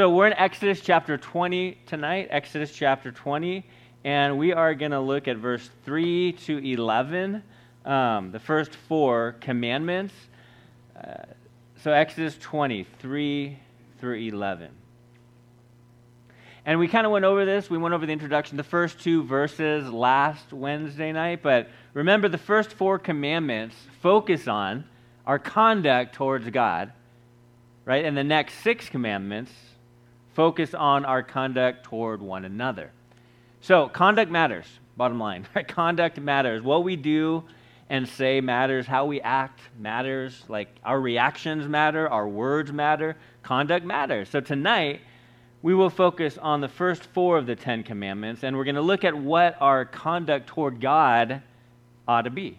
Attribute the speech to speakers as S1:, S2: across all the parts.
S1: So we're in Exodus chapter 20 tonight, Exodus chapter 20, and we are going to look at verse 3 to 11, um, the first four commandments. Uh, so Exodus 20, 3 through 11. And we kind of went over this. We went over the introduction, the first two verses last Wednesday night. But remember, the first four commandments focus on our conduct towards God, right? And the next six commandments focus on our conduct toward one another. So, conduct matters, bottom line. Conduct matters. What we do and say matters. How we act matters. Like our reactions matter. Our words matter. Conduct matters. So, tonight, we will focus on the first four of the Ten Commandments, and we're going to look at what our conduct toward God ought to be,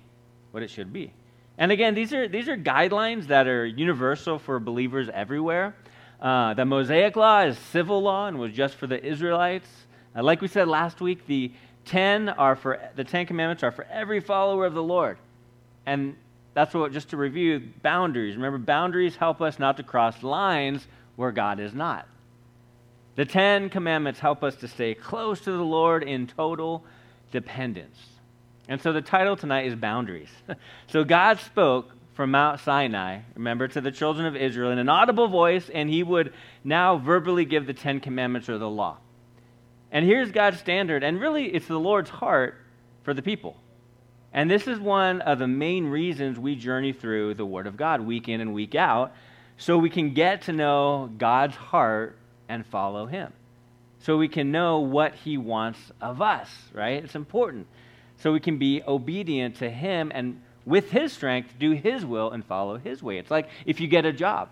S1: what it should be. And again, these are, these are guidelines that are universal for believers everywhere. Uh, the Mosaic Law is civil law and was just for the Israelites. Uh, like we said last week, the ten are for the Ten Commandments are for every follower of the Lord, and that's what. Just to review, boundaries. Remember, boundaries help us not to cross lines where God is not. The Ten Commandments help us to stay close to the Lord in total dependence. And so the title tonight is Boundaries. so God spoke from Mount Sinai, remember, to the children of Israel in an audible voice, and he would now verbally give the Ten Commandments or the law. And here's God's standard, and really it's the Lord's heart for the people. And this is one of the main reasons we journey through the Word of God week in and week out, so we can get to know God's heart and follow Him. So we can know what He wants of us, right? It's important. So we can be obedient to Him and with His strength, do His will and follow His way. It's like if you get a job.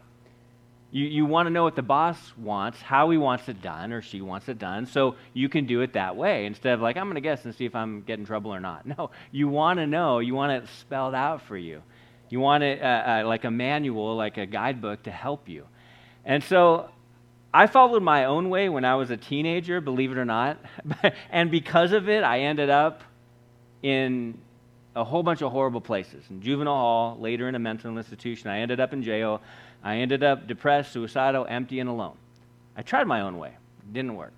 S1: You, you want to know what the boss wants, how he wants it done, or she wants it done, so you can do it that way instead of like, I'm going to guess and see if I'm getting trouble or not. No, you want to know, you want it spelled out for you. You want it uh, uh, like a manual, like a guidebook to help you. And so I followed my own way when I was a teenager, believe it or not. and because of it, I ended up in a whole bunch of horrible places in juvenile hall, later in a mental institution. I ended up in jail. I ended up depressed, suicidal, empty, and alone. I tried my own way, it didn't work.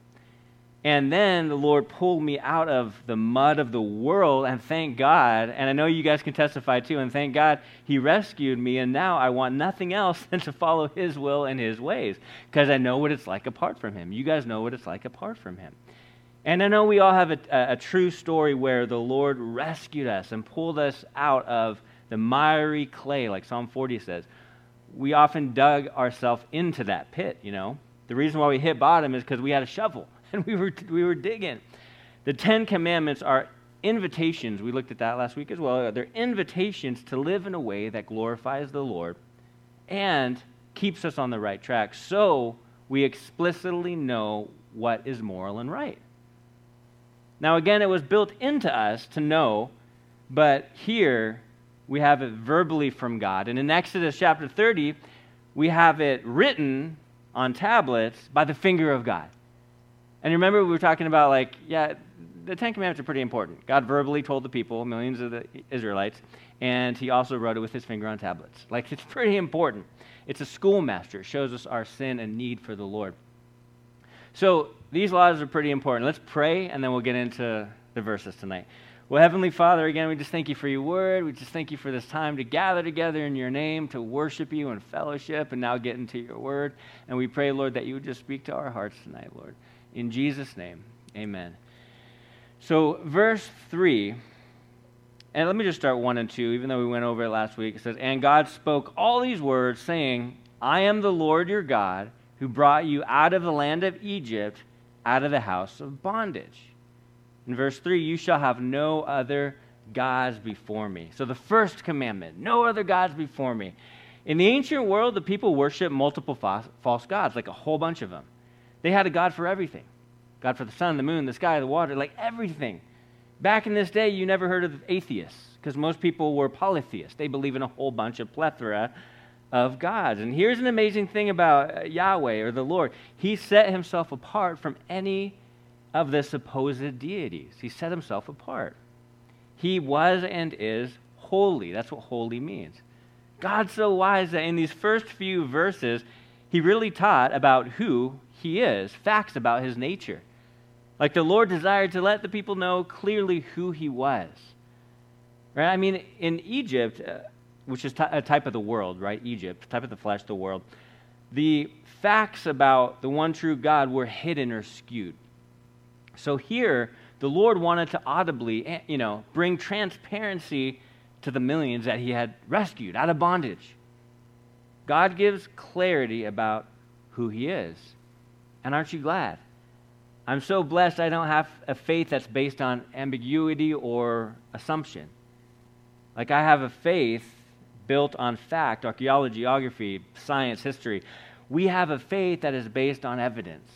S1: And then the Lord pulled me out of the mud of the world, and thank God, and I know you guys can testify too, and thank God He rescued me, and now I want nothing else than to follow His will and His ways, because I know what it's like apart from Him. You guys know what it's like apart from Him. And I know we all have a, a, true story where the Lord rescued us and pulled us out of the miry clay, like Psalm 40 says. We often dug ourselves into that pit, you know. The reason why we hit bottom is because we had a shovel and we were, we were digging. The Ten Commandments are invitations. We looked at that last week as well. They're invitations to live in a way that glorifies the Lord and keeps us on the right track so we explicitly know what is moral and right. Now, again, it was built into us to know, but here we have it verbally from God. And in Exodus chapter 30, we have it written on tablets by the finger of God. And remember, we were talking about, like, yeah, the Ten Commandments are pretty important. God verbally told the people, millions of the Israelites, and he also wrote it with his finger on tablets. Like, it's pretty important. It's a schoolmaster. It shows us our sin and need for the Lord. So, these laws are pretty important. Let's pray, and then we'll get into the verses tonight. Well, Heavenly Father, again, we just thank you for your word. We just thank you for this time to gather together in your name, to worship you and fellowship, and now get into your word. And we pray, Lord, that you would just speak to our hearts tonight, Lord. In Jesus' name, amen. So, verse 3, and let me just start 1 and 2, even though we went over it last week. It says, And God spoke all these words, saying, I am the Lord your God, who brought you out of the land of Egypt, out of the house of bondage. In verse 3, you shall have no other gods before me. So, the first commandment, no other gods before me. In the ancient world, the people worshiped multiple false gods, like a whole bunch of them. They had a God for everything God for the sun, the moon, the sky, the water, like everything. Back in this day, you never heard of atheists because most people were polytheists. They believe in a whole bunch of plethora of gods. And here's an amazing thing about uh, Yahweh or the Lord He set himself apart from any of the supposed deities, He set himself apart. He was and is holy. That's what holy means. God's so wise that in these first few verses, He really taught about who he is, facts about his nature. Like the Lord desired to let the people know clearly who he was. Right? I mean, in Egypt, uh, which is t- a type of the world, right? Egypt, type of the flesh, the world, the facts about the one true God were hidden or skewed. So here, the Lord wanted to audibly, eh, you know, bring transparency to the millions that he had rescued out of bondage. God gives clarity about who he is. And aren't you glad? I'm so blessed I don't have a faith that's based on ambiguity or assumption. Like I have a faith built on fact, archaeology, geography, science, history. We have a faith that is based on evidence.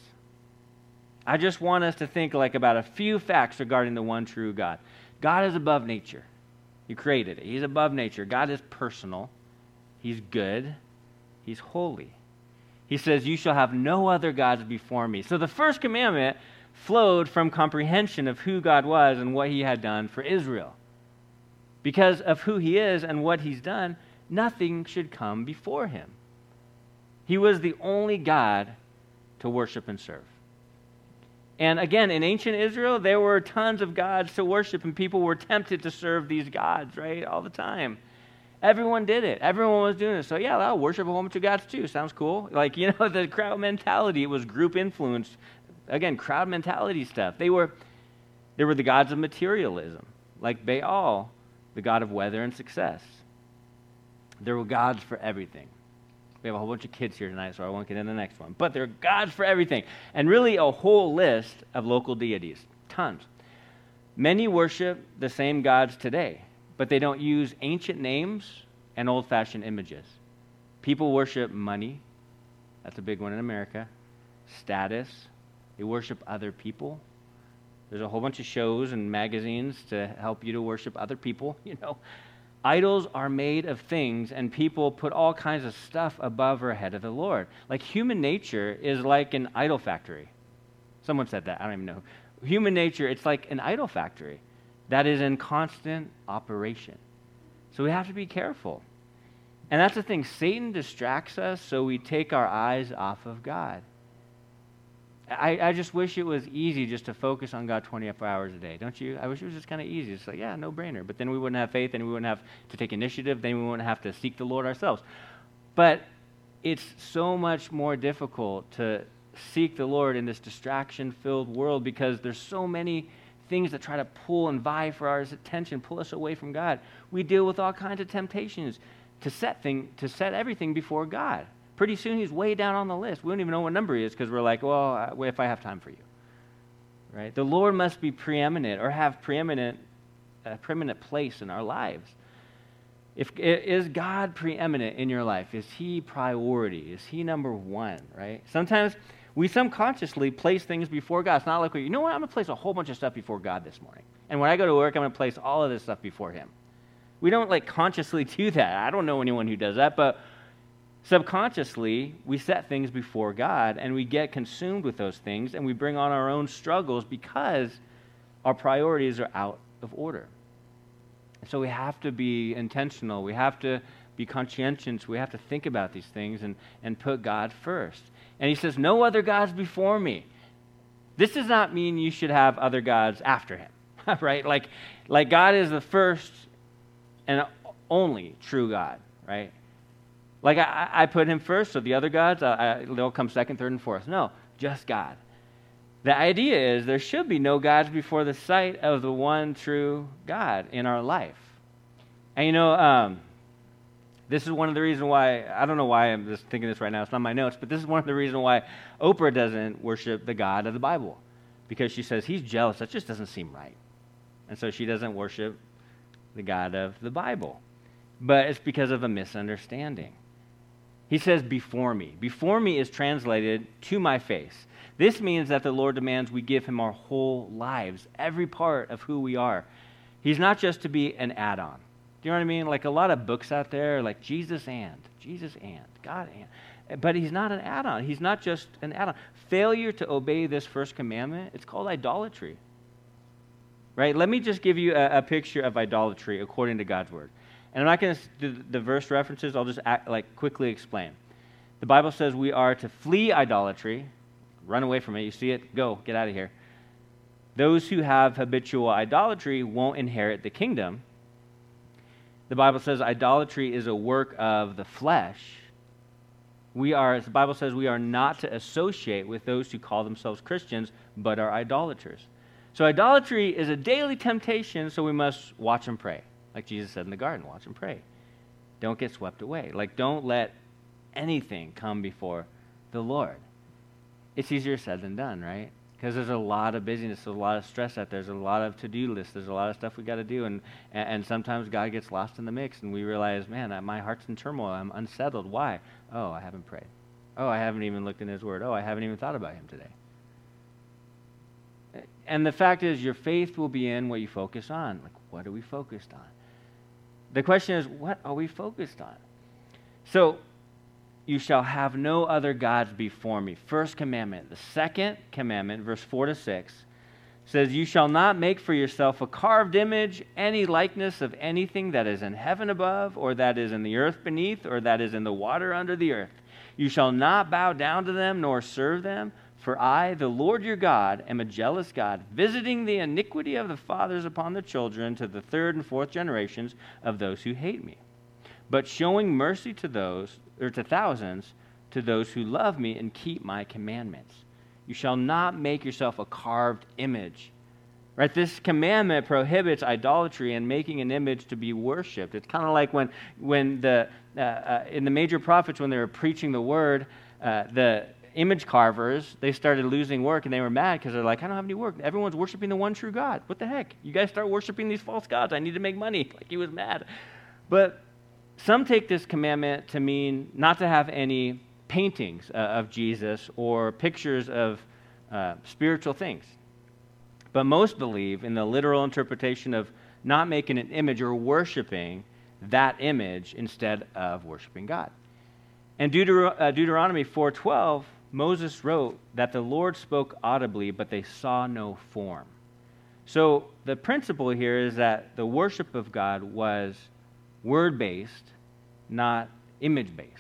S1: I just want us to think like about a few facts regarding the one true God. God is above nature. He created it. He's above nature. God is personal. He's good. He's holy. He says, You shall have no other gods before me. So the first commandment flowed from comprehension of who God was and what he had done for Israel. Because of who he is and what he's done, nothing should come before him. He was the only God to worship and serve. And again, in ancient Israel, there were tons of gods to worship, and people were tempted to serve these gods, right, all the time. Everyone did it. Everyone was doing it. So, yeah, I'll worship a whole bunch of gods too. Sounds cool. Like, you know, the crowd mentality, it was group influence. Again, crowd mentality stuff. They were, they were the gods of materialism, like Baal, the god of weather and success. There were gods for everything. We have a whole bunch of kids here tonight, so I won't get into the next one. But there are gods for everything. And really, a whole list of local deities. Tons. Many worship the same gods today but they don't use ancient names and old fashioned images. People worship money, that's a big one in America, status, they worship other people. There's a whole bunch of shows and magazines to help you to worship other people, you know. Idols are made of things, and people put all kinds of stuff above or ahead of the Lord. Like human nature is like an idol factory. Someone said that. I don't even know. Human nature, it's like an idol factory that is in constant operation. So we have to be careful. And that's the thing Satan distracts us so we take our eyes off of God. I, I just wish it was easy just to focus on God 24 hours a day, don't you? I wish it was just kind of easy. It's like, yeah, no brainer. But then we wouldn't have faith and we wouldn't have to take initiative. Then we wouldn't have to seek the Lord ourselves. But it's so much more difficult to seek the Lord in this distraction filled world because there's so many things that try to pull and vie for our attention, pull us away from God. We deal with all kinds of temptations to set thing, to set everything before God. Pretty soon he's way down on the list. We don't even know what number he is because we're like, well, if I have time for you. Right? The Lord must be preeminent or have preeminent, a preeminent place in our lives. If, is God preeminent in your life? Is he priority? Is he number one, right? Sometimes we subconsciously place things before God. It's not like, you know what, I'm going to place a whole bunch of stuff before God this morning. And when I go to work, I'm going to place all of this stuff before Him. We don't like consciously do that. I don't know anyone who does that, but subconsciously, we set things before God and we get consumed with those things and we bring on our own struggles because our priorities are out of order. So we have to be intentional. We have to be conscientious. We have to think about these things and, and put God first. And he says, No other gods before me. This does not mean you should have other gods after him, right? Like, like God is the first and only true God, right? Like I, I put him first, so the other gods, I, I, they'll come second, third, and fourth. No, just God. The idea is there should be no gods before the sight of the one true God in our life. And you know, um, this is one of the reasons why, I don't know why I'm just thinking this right now, it's not my notes, but this is one of the reasons why Oprah doesn't worship the God of the Bible. Because she says he's jealous. That just doesn't seem right. And so she doesn't worship the God of the Bible. But it's because of a misunderstanding. He says, before me. Before me is translated to my face. This means that the Lord demands we give him our whole lives, every part of who we are. He's not just to be an add on Do you know what I mean? Like a lot of books out there, like Jesus and, Jesus and, God and. But he's not an add on. He's not just an add on. Failure to obey this first commandment, it's called idolatry. Right? Let me just give you a, a picture of idolatry according to God's word. And I'm not going to do the verse references, I'll just act, like quickly explain. The Bible says we are to flee idolatry, run away from it. You see it, go, get out of here. Those who have habitual idolatry won't inherit the kingdom. The Bible says idolatry is a work of the flesh. We are, the Bible says, we are not to associate with those who call themselves Christians, but are idolaters. So idolatry is a daily temptation, so we must watch and pray. Like Jesus said in the garden, watch and pray. Don't get swept away. Like, don't let anything come before the Lord. It's easier said than done, right? Because there's a lot of busyness, there's a lot of stress out there, there's a lot of to do lists, there's a lot of stuff we got to do. And, and sometimes God gets lost in the mix, and we realize, man, my heart's in turmoil. I'm unsettled. Why? Oh, I haven't prayed. Oh, I haven't even looked in His Word. Oh, I haven't even thought about Him today. And the fact is, your faith will be in what you focus on. Like, what are we focused on? The question is, what are we focused on? So, you shall have no other gods before me. First commandment. The second commandment, verse 4 to 6, says, You shall not make for yourself a carved image, any likeness of anything that is in heaven above, or that is in the earth beneath, or that is in the water under the earth. You shall not bow down to them, nor serve them. For I, the Lord your God, am a jealous God, visiting the iniquity of the fathers upon the children to the third and fourth generations of those who hate me, but showing mercy to those or to thousands, to those who love me and keep my commandments. You shall not make yourself a carved image. Right? This commandment prohibits idolatry and making an image to be worshipped. It's kind of like when, when the, uh, uh, in the major prophets, when they were preaching the word, uh, the image carvers, they started losing work and they were mad because they're like, I don't have any work. Everyone's worshiping the one true God. What the heck? You guys start worshiping these false gods. I need to make money. Like he was mad. But some take this commandment to mean not to have any paintings uh, of Jesus or pictures of uh, spiritual things. But most believe in the literal interpretation of not making an image or worshiping that image instead of worshiping God. And uh, Deuteronomy 4:12, Moses wrote that the Lord spoke audibly, but they saw no form. So the principle here is that the worship of God was word based, not image based.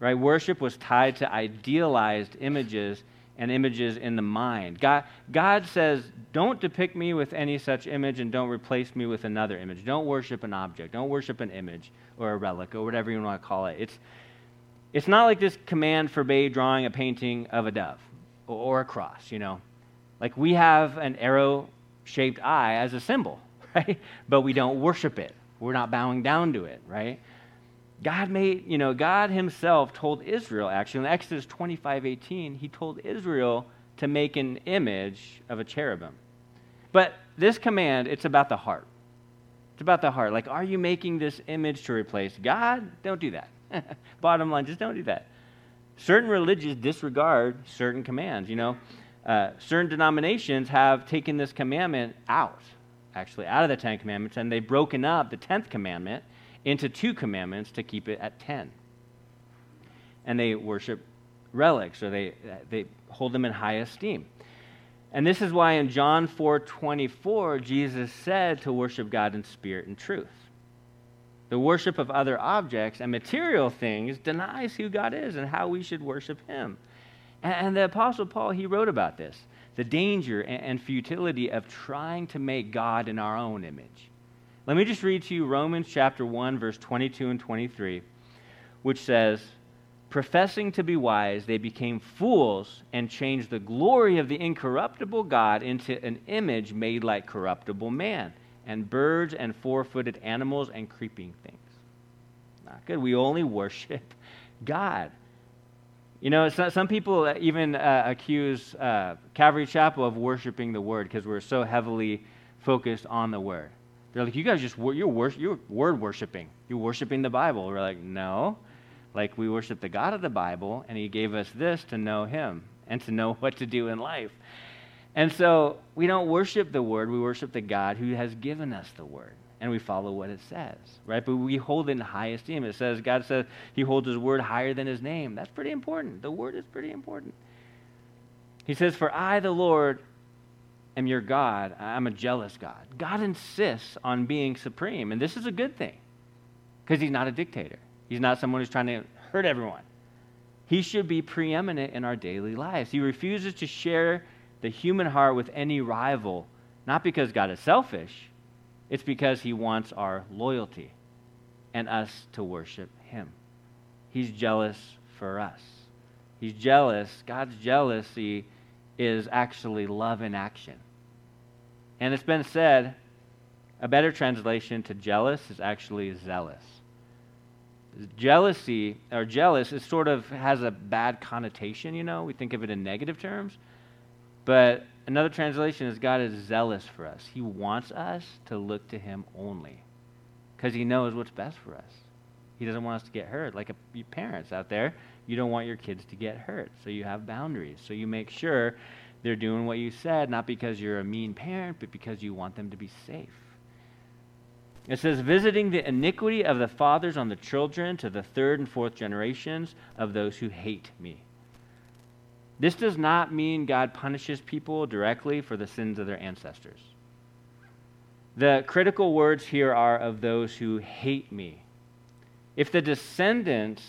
S1: Right? Worship was tied to idealized images and images in the mind. God, God says, don't depict me with any such image and don't replace me with another image. Don't worship an object. Don't worship an image or a relic or whatever you want to call it. It's, it's not like this command forbade drawing a painting of a dove or, a cross, you know. Like we have an arrow shaped eye as a symbol, right? But we don't worship it. We're not bowing down to it, right? God made, you know, God himself told Israel, actually, in Exodus 25 18, he told Israel to make an image of a cherubim. But this command, it's about the heart. It's about the heart. Like, are you making this image to replace God? Don't do that. Bottom line, just don't do that. Certain religions disregard certain commands. You know, uh, certain denominations have taken this commandment out actually out of the Ten Commandments, and they've broken up the tenth commandment into two commandments to keep it at ten. And they worship relics, or they, they hold them in high esteem. And this is why in John 4 24, Jesus said to worship God in spirit and truth. The worship of other objects and material things denies who God is and how we should worship Him. And the Apostle Paul, he wrote about this the danger and futility of trying to make God in our own image. Let me just read to you Romans chapter 1, verse 22 and 23, which says, Professing to be wise, they became fools and changed the glory of the incorruptible God into an image made like corruptible man, and birds and four footed animals and creeping things. Not good. We only worship God. You know, not, some people even uh, accuse uh, Calvary Chapel of worshiping the Word because we're so heavily focused on the Word. They're like, you guys just, you're, wor- you're word worshiping. You're worshiping the Bible. We're like, no. Like, we worship the God of the Bible, and He gave us this to know Him and to know what to do in life. And so we don't worship the Word, we worship the God who has given us the Word and we follow what it says, right? But we hold it in high esteem. It says, God says he holds his word higher than his name. That's pretty important. The word is pretty important. He says, For I, the Lord, am your God. I'm a jealous God. God insists on being supreme, and this is a good thing because he's not a dictator. He's not someone who's trying to hurt everyone. He should be preeminent in our daily lives. He refuses to share the human heart with any rival, not because God is selfish, it's because he wants our loyalty and us to worship him. He's jealous for us. He's jealous. God's jealousy is actually love in action. And it's been said a better translation to jealous is actually zealous. Jealousy or jealous is sort of has a bad connotation, you know. We think of it in negative terms. But another translation is God is zealous for us. He wants us to look to him only because he knows what's best for us. He doesn't want us to get hurt. Like uh, a, parents out there, you don't want your kids to get hurt. So you have boundaries. So you make sure they're doing what you said, not because you're a mean parent, but because you want them to be safe. It says, visiting the iniquity of the fathers on the children to the third and fourth generations of those who hate me. This does not mean God punishes people directly for the sins of their ancestors. The critical words here are of those who hate me. If the descendants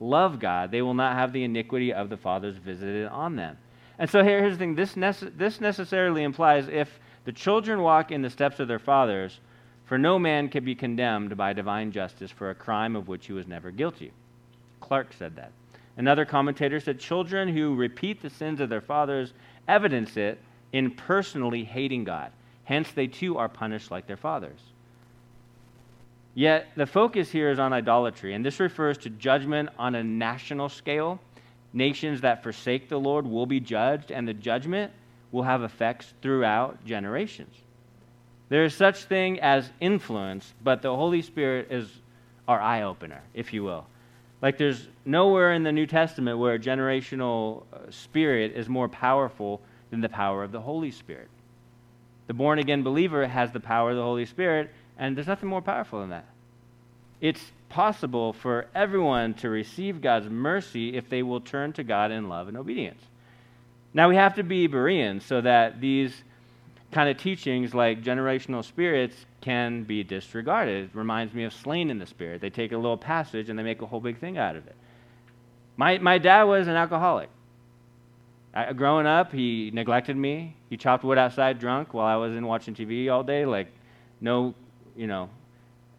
S1: love God, they will not have the iniquity of the fathers visited on them. And so here's the thing this, nece- this necessarily implies if the children walk in the steps of their fathers, for no man can be condemned by divine justice for a crime of which he was never guilty. Clarke said that. Another commentator said children who repeat the sins of their fathers evidence it in personally hating God. Hence, they too are punished like their fathers. Yet, the focus here is on idolatry, and this refers to judgment on a national scale. Nations that forsake the Lord will be judged, and the judgment will have effects throughout generations. There is such thing as influence, but the Holy Spirit is our eye opener, if you will. Like there's nowhere in the New Testament where a generational uh, spirit is more powerful than the power of the Holy Spirit. The born again believer has the power of the Holy Spirit, and there's nothing more powerful than that. It's possible for everyone to receive God's mercy if they will turn to God in love and obedience. Now, we have to be Bereans so that these kind of teachings, like generational spirits, can be disregarded. It reminds me of slain in the spirit. They take a little passage and they make a whole big thing out of it. My, my dad was an alcoholic. I, growing up, he neglected me. He chopped wood outside drunk while I was in watching TV all day, like no, you know,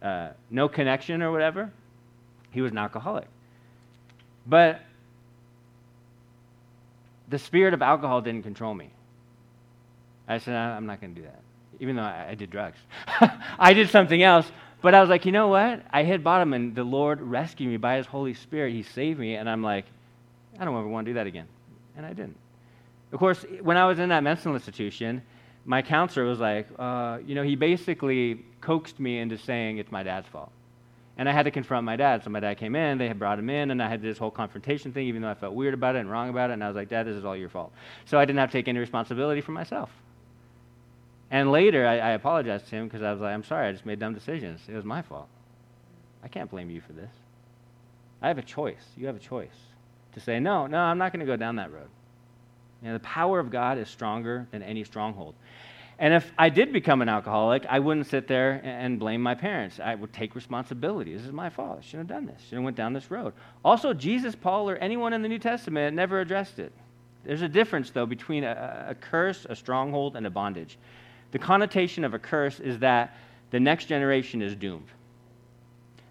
S1: uh, no connection or whatever. He was an alcoholic. But the spirit of alcohol didn't control me. I said, I'm not going to do that even though I, I did drugs. I did something else, but I was like, you know what? I hit bottom, and the Lord rescued me by His Holy Spirit. He saved me, and I'm like, I don't ever want to do that again. And I didn't. Of course, when I was in that mental institution, my counselor was like, uh, you know, he basically coaxed me into saying it's my dad's fault. And I had to confront my dad. So my dad came in, they had brought him in, and I had this whole confrontation thing, even though I felt weird about it and wrong about it. And I was like, Dad, this is all your fault. So I didn't have to take any responsibility for myself. And later, I, I apologized to him because I was like, I'm sorry, I just made dumb decisions. It was my fault. I can't blame you for this. I have a choice. You have a choice to say, no, no, I'm not going to go down that road. You know, the power of God is stronger than any stronghold. And if I did become an alcoholic, I wouldn't sit there and blame my parents. I would take responsibility. This is my fault. I shouldn't have done this. I shouldn't have went down this road. Also, Jesus, Paul, or anyone in the New Testament never addressed it. There's a difference, though, between a, a curse, a stronghold, and a bondage. The connotation of a curse is that the next generation is doomed.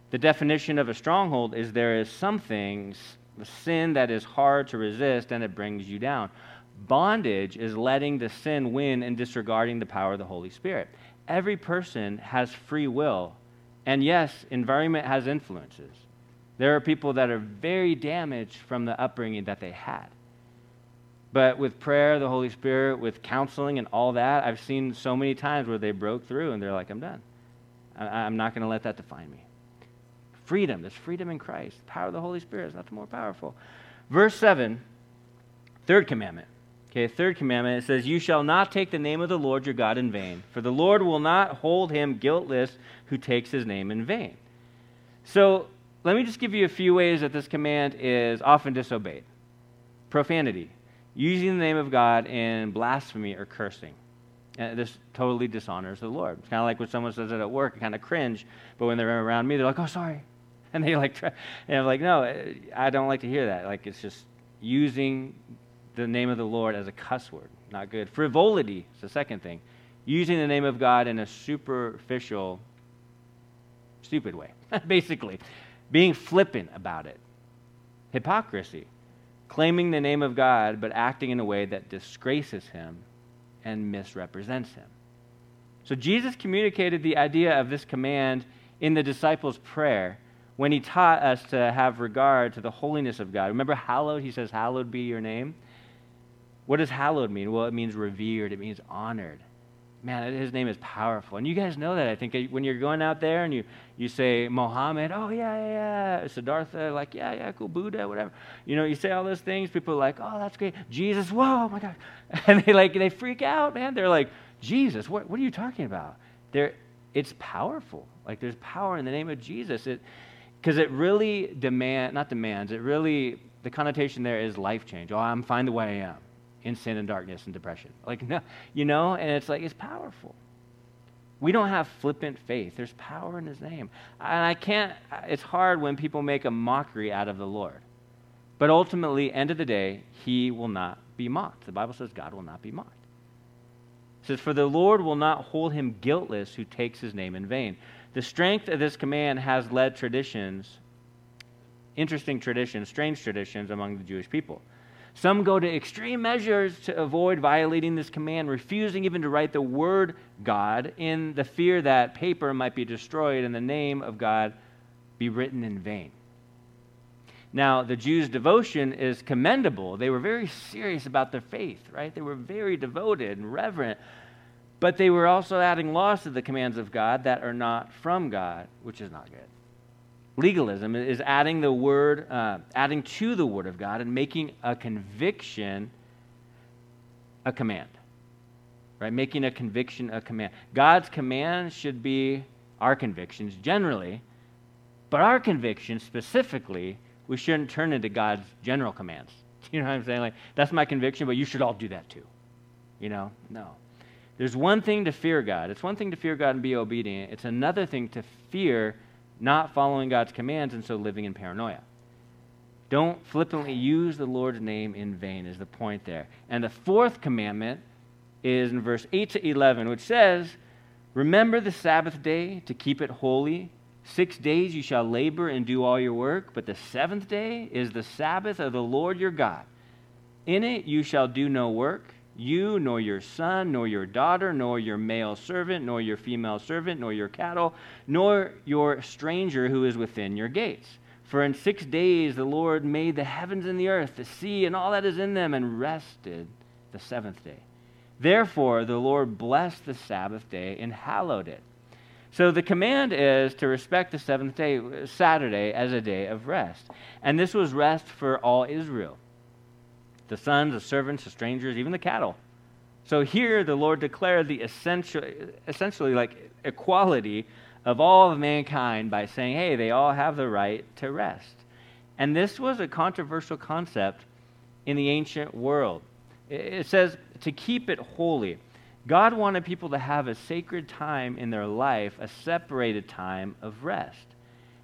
S1: The definition of a stronghold is there is something, a sin that is hard to resist and it brings you down. Bondage is letting the sin win and disregarding the power of the Holy Spirit. Every person has free will. And yes, environment has influences. There are people that are very damaged from the upbringing that they had. But with prayer, the Holy Spirit, with counseling and all that, I've seen so many times where they broke through and they're like, I'm done. I, am not going to let that define me. Freedom. There's freedom in Christ. The power of the Holy Spirit is nothing more powerful. Verse 7, third commandment. Okay, third commandment, it says, You shall not take the name of the Lord your God in vain, for the Lord will not hold him guiltless who takes his name in vain. So let me just give you a few ways that this command is often disobeyed profanity using the name of God in blasphemy or cursing. And this totally dishonors the Lord. It's kind of like when someone says it at work, I kind of cringe, but when they're around me, they're like, oh, sorry. And they like, and I'm like, no, eh, I don't like to hear that. Like, it's just using the name of the Lord as a cuss word. Not good. Frivolity is the second thing. Using the name of God in a superficial, stupid way, basically. Being flippant about it. Hypocrisy. Claiming the name of God, but acting in a way that disgraces him and misrepresents him. So Jesus communicated the idea of this command in the disciples' prayer when he taught us to have regard to the holiness of God. Remember, hallowed? He says, Hallowed be your name. What does hallowed mean? Well, it means revered, it means honored. Man, his name is powerful. And you guys know that. I think uh, when you're going out there and you, you say Mohammed, oh, yeah, yeah, yeah. Siddhartha, like, yeah, yeah, cool. Buddha, whatever. You know, you say all those things. People are like, oh, that's great. Jesus, whoa, oh my God. And they like, they freak out, man. They're like, Jesus, what, what are you talking about? They're, it's powerful. Like, there's power in the name of Jesus. It, because it really demand not demands it really the connotation there is life change oh i'm fine the way i am in sin and darkness and depression. Like no you know and it's like it's powerful. We don't have flippant faith. There's power in his name. And i can't it's hard when people make a mockery out of the lord. But ultimately end of the day he will not be mocked. The bible says god will not be mocked. It says for the lord will not hold him guiltless who takes his name in vain. The strength of this command has led traditions, interesting traditions, strange traditions among the Jewish people. Some go to extreme measures to avoid violating this command, refusing even to write the word God in the fear that paper might be destroyed and the name of God be written in vain. Now, the Jews' devotion is commendable. They were very serious about their faith, right? They were very devoted and reverent. But they were also adding laws to the commands of God that are not from God, which is not good. Legalism is adding the word, uh, adding to the word of God and making a conviction a command. Right? Making a conviction a command. God's commands should be our convictions generally, but our convictions specifically, we shouldn't turn into God's general commands. You know what I'm saying? Like, that's my conviction, but you should all do that too. You know? No. There's one thing to fear God. It's one thing to fear God and be obedient. It's another thing to fear not following God's commands and so living in paranoia. Don't flippantly use the Lord's name in vain, is the point there. And the fourth commandment is in verse 8 to 11, which says, Remember the Sabbath day to keep it holy. Six days you shall labor and do all your work, but the seventh day is the Sabbath of the Lord your God. In it you shall do no work you, nor your son, nor your daughter, nor your male servant, nor your female servant, nor your cattle, nor your stranger who is within your gates. For in six days the Lord made the heavens and the earth, the sea, and all that is in them, and rested the seventh day. Therefore, the Lord blessed the Sabbath day and hallowed it. So the command is to respect the seventh day, Saturday, as a day of rest. And this was rest for all Israel the sons, the servants, the strangers, even the cattle. So here the Lord declared the essential, essentially like equality of all of mankind by saying, hey, they all have the right to rest. And this was a controversial concept in the ancient world. It says to keep it holy. God wanted people to have a sacred time in their life, a separated time of rest.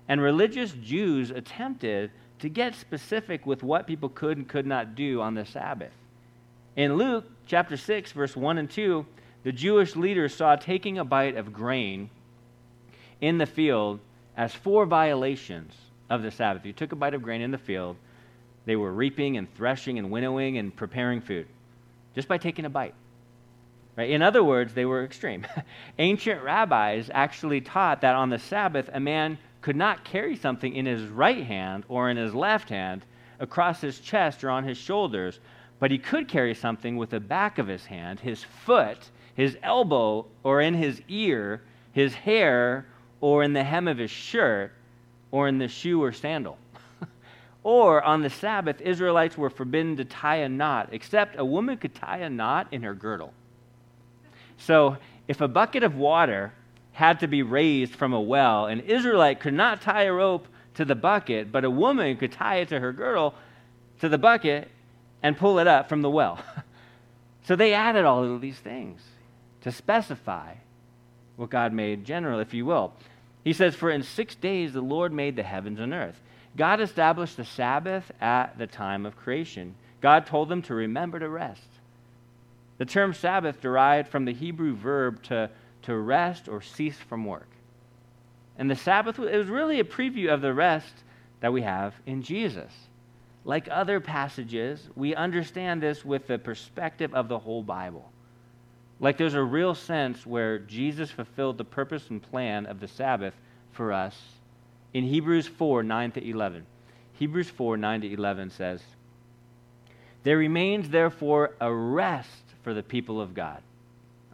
S1: And religious Jews attempted to get specific with what people could and could not do on the Sabbath. In Luke chapter 6, verse 1 and 2, the Jewish leaders saw taking a bite of grain in the field as four violations of the Sabbath. You took a bite of grain in the field, they were reaping and threshing and winnowing and preparing food just by taking a bite. Right? In other words, they were extreme. Ancient rabbis actually taught that on the Sabbath, a man could not carry something in his right hand or in his left hand across his chest or on his shoulders, but he could carry something with the back of his hand, his foot, his elbow, or in his ear, his hair, or in the hem of his shirt, or in the shoe or sandal. or on the Sabbath, Israelites were forbidden to tie a knot, except a woman could tie a knot in her girdle. So if a bucket of water had to be raised from a well. An Israelite could not tie a rope to the bucket, but a woman could tie it to her girdle to the bucket and pull it up from the well. so they added all of these things to specify what God made general, if you will. He says, For in six days the Lord made the heavens and earth. God established the Sabbath at the time of creation. God told them to remember to rest. The term Sabbath derived from the Hebrew verb to, to rest or cease from work. And the Sabbath, it was really a preview of the rest that we have in Jesus. Like other passages, we understand this with the perspective of the whole Bible. Like there's a real sense where Jesus fulfilled the purpose and plan of the Sabbath for us in Hebrews 4 9 to 11. Hebrews 4 9 to 11 says, There remains therefore a rest for the people of God.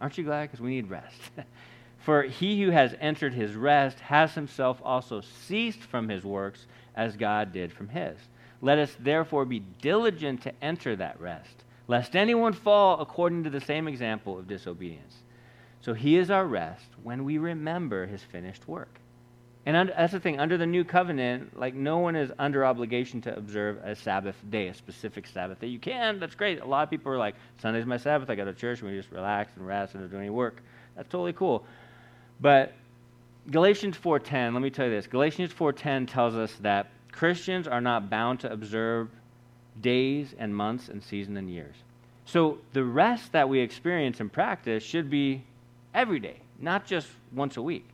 S1: Aren't you glad? Because we need rest. for he who has entered his rest has himself also ceased from his works as God did from his. Let us therefore be diligent to enter that rest lest anyone fall according to the same example of disobedience. So he is our rest when we remember his finished work. And under, that's the thing, under the new covenant, like no one is under obligation to observe a Sabbath day, a specific Sabbath day. You can, that's great. A lot of people are like, Sunday's my Sabbath, I go to church, and we just relax and rest and don't do any work. That's totally cool. But Galatians 4.10, let me tell you this. Galatians 4.10 tells us that Christians are not bound to observe days and months and seasons and years. So the rest that we experience in practice should be every day, not just once a week.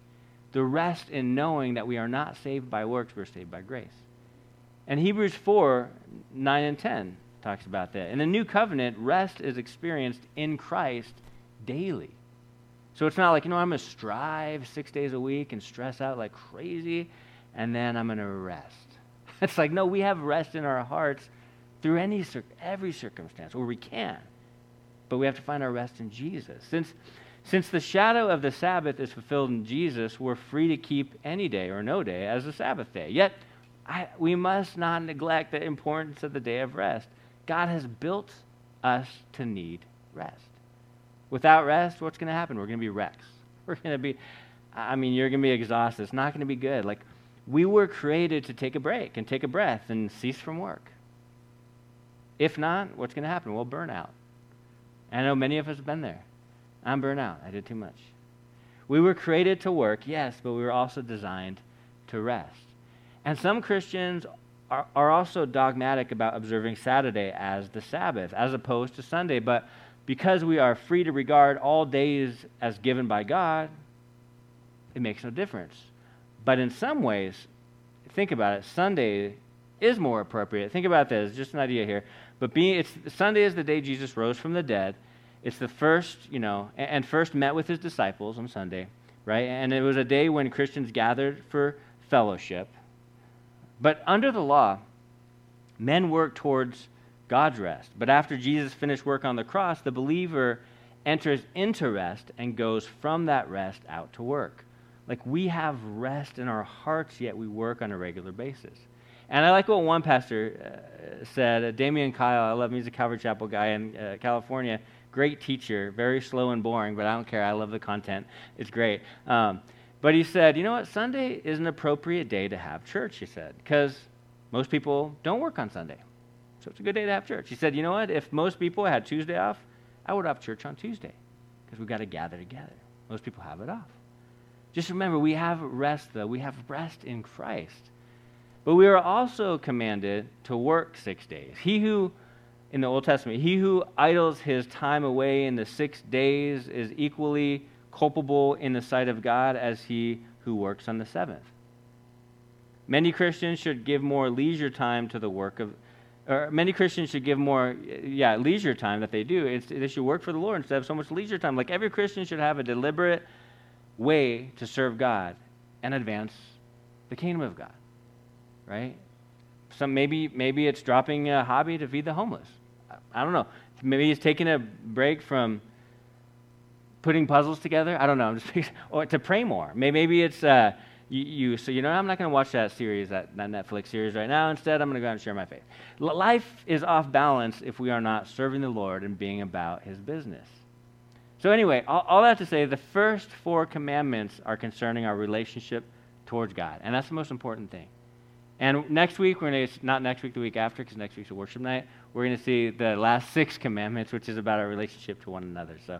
S1: The rest in knowing that we are not saved by works, we're saved by grace. And Hebrews 4 9 and 10 talks about that. In the new covenant, rest is experienced in Christ daily. So it's not like, you know, I'm going to strive six days a week and stress out like crazy, and then I'm going to rest. It's like, no, we have rest in our hearts through any every circumstance, or we can. But we have to find our rest in Jesus. Since, since the shadow of the Sabbath is fulfilled in Jesus, we're free to keep any day or no day as a Sabbath day. Yet, I, we must not neglect the importance of the day of rest. God has built us to need rest. Without rest, what's going to happen? We're going to be wrecks. We're going to be, I mean, you're going to be exhausted. It's not going to be good. Like, we were created to take a break and take a breath and cease from work. If not, what's going to happen? We'll burn out. I know many of us have been there. I'm burnt out. I did too much. We were created to work, yes, but we were also designed to rest. And some Christians are, are also dogmatic about observing Saturday as the Sabbath, as opposed to Sunday. But because we are free to regard all days as given by God, it makes no difference. But in some ways, think about it, Sunday is more appropriate. Think about this, just an idea here. But being, it's, Sunday is the day Jesus rose from the dead. It's the first, you know, and, first met with his disciples on Sunday, right? And it was a day when Christians gathered for fellowship. But under the law, men work towards God's rest. But after Jesus finished work on the cross, the believer enters into rest and goes from that rest out to work. Like we have rest in our hearts, yet we work on a regular basis. And I like what one pastor uh, said, uh, Damian Kyle, I love him, he's a Calvary Chapel guy in uh, California. Great teacher, very slow and boring, but I don't care. I love the content. It's great. Um, but he said, you know what? Sunday is an appropriate day to have church, he said, because most people don't work on Sunday. So it's a good day to have church. He said, you know what? If most people had Tuesday off, I would have church on Tuesday because we've got to gather together. Most people have it off. Just remember, we have rest, though. We have rest in Christ. But we are also commanded to work six days. He who, in the Old Testament, he who idles his time away in the six days is equally culpable in the sight of God as he who works on the seventh. Many Christians should give more leisure time to the work of, or many Christians should give more, yeah, leisure time that they do. It's, they should work for the Lord instead of so much leisure time. Like every Christian should have a deliberate way to serve God and advance the kingdom of God right? Some maybe maybe it's dropping a hobby to feed the homeless. I don't know. Maybe he's taking a break from putting puzzles together. I don't know. I'm just or to pray more. Maybe it's uh, you, you, So you know, I'm not going to watch that series, that, that Netflix series right now. Instead, I'm going to go out and share my faith. Life is off balance if we are not serving the Lord and being about His business. So anyway, all, all that to say, the first four commandments are concerning our relationship towards God, and that's the most important thing. And next week, we're going to, not next week, the week after, because next week's a worship night, we're going to see the last six commandments, which is about our relationship to one another. So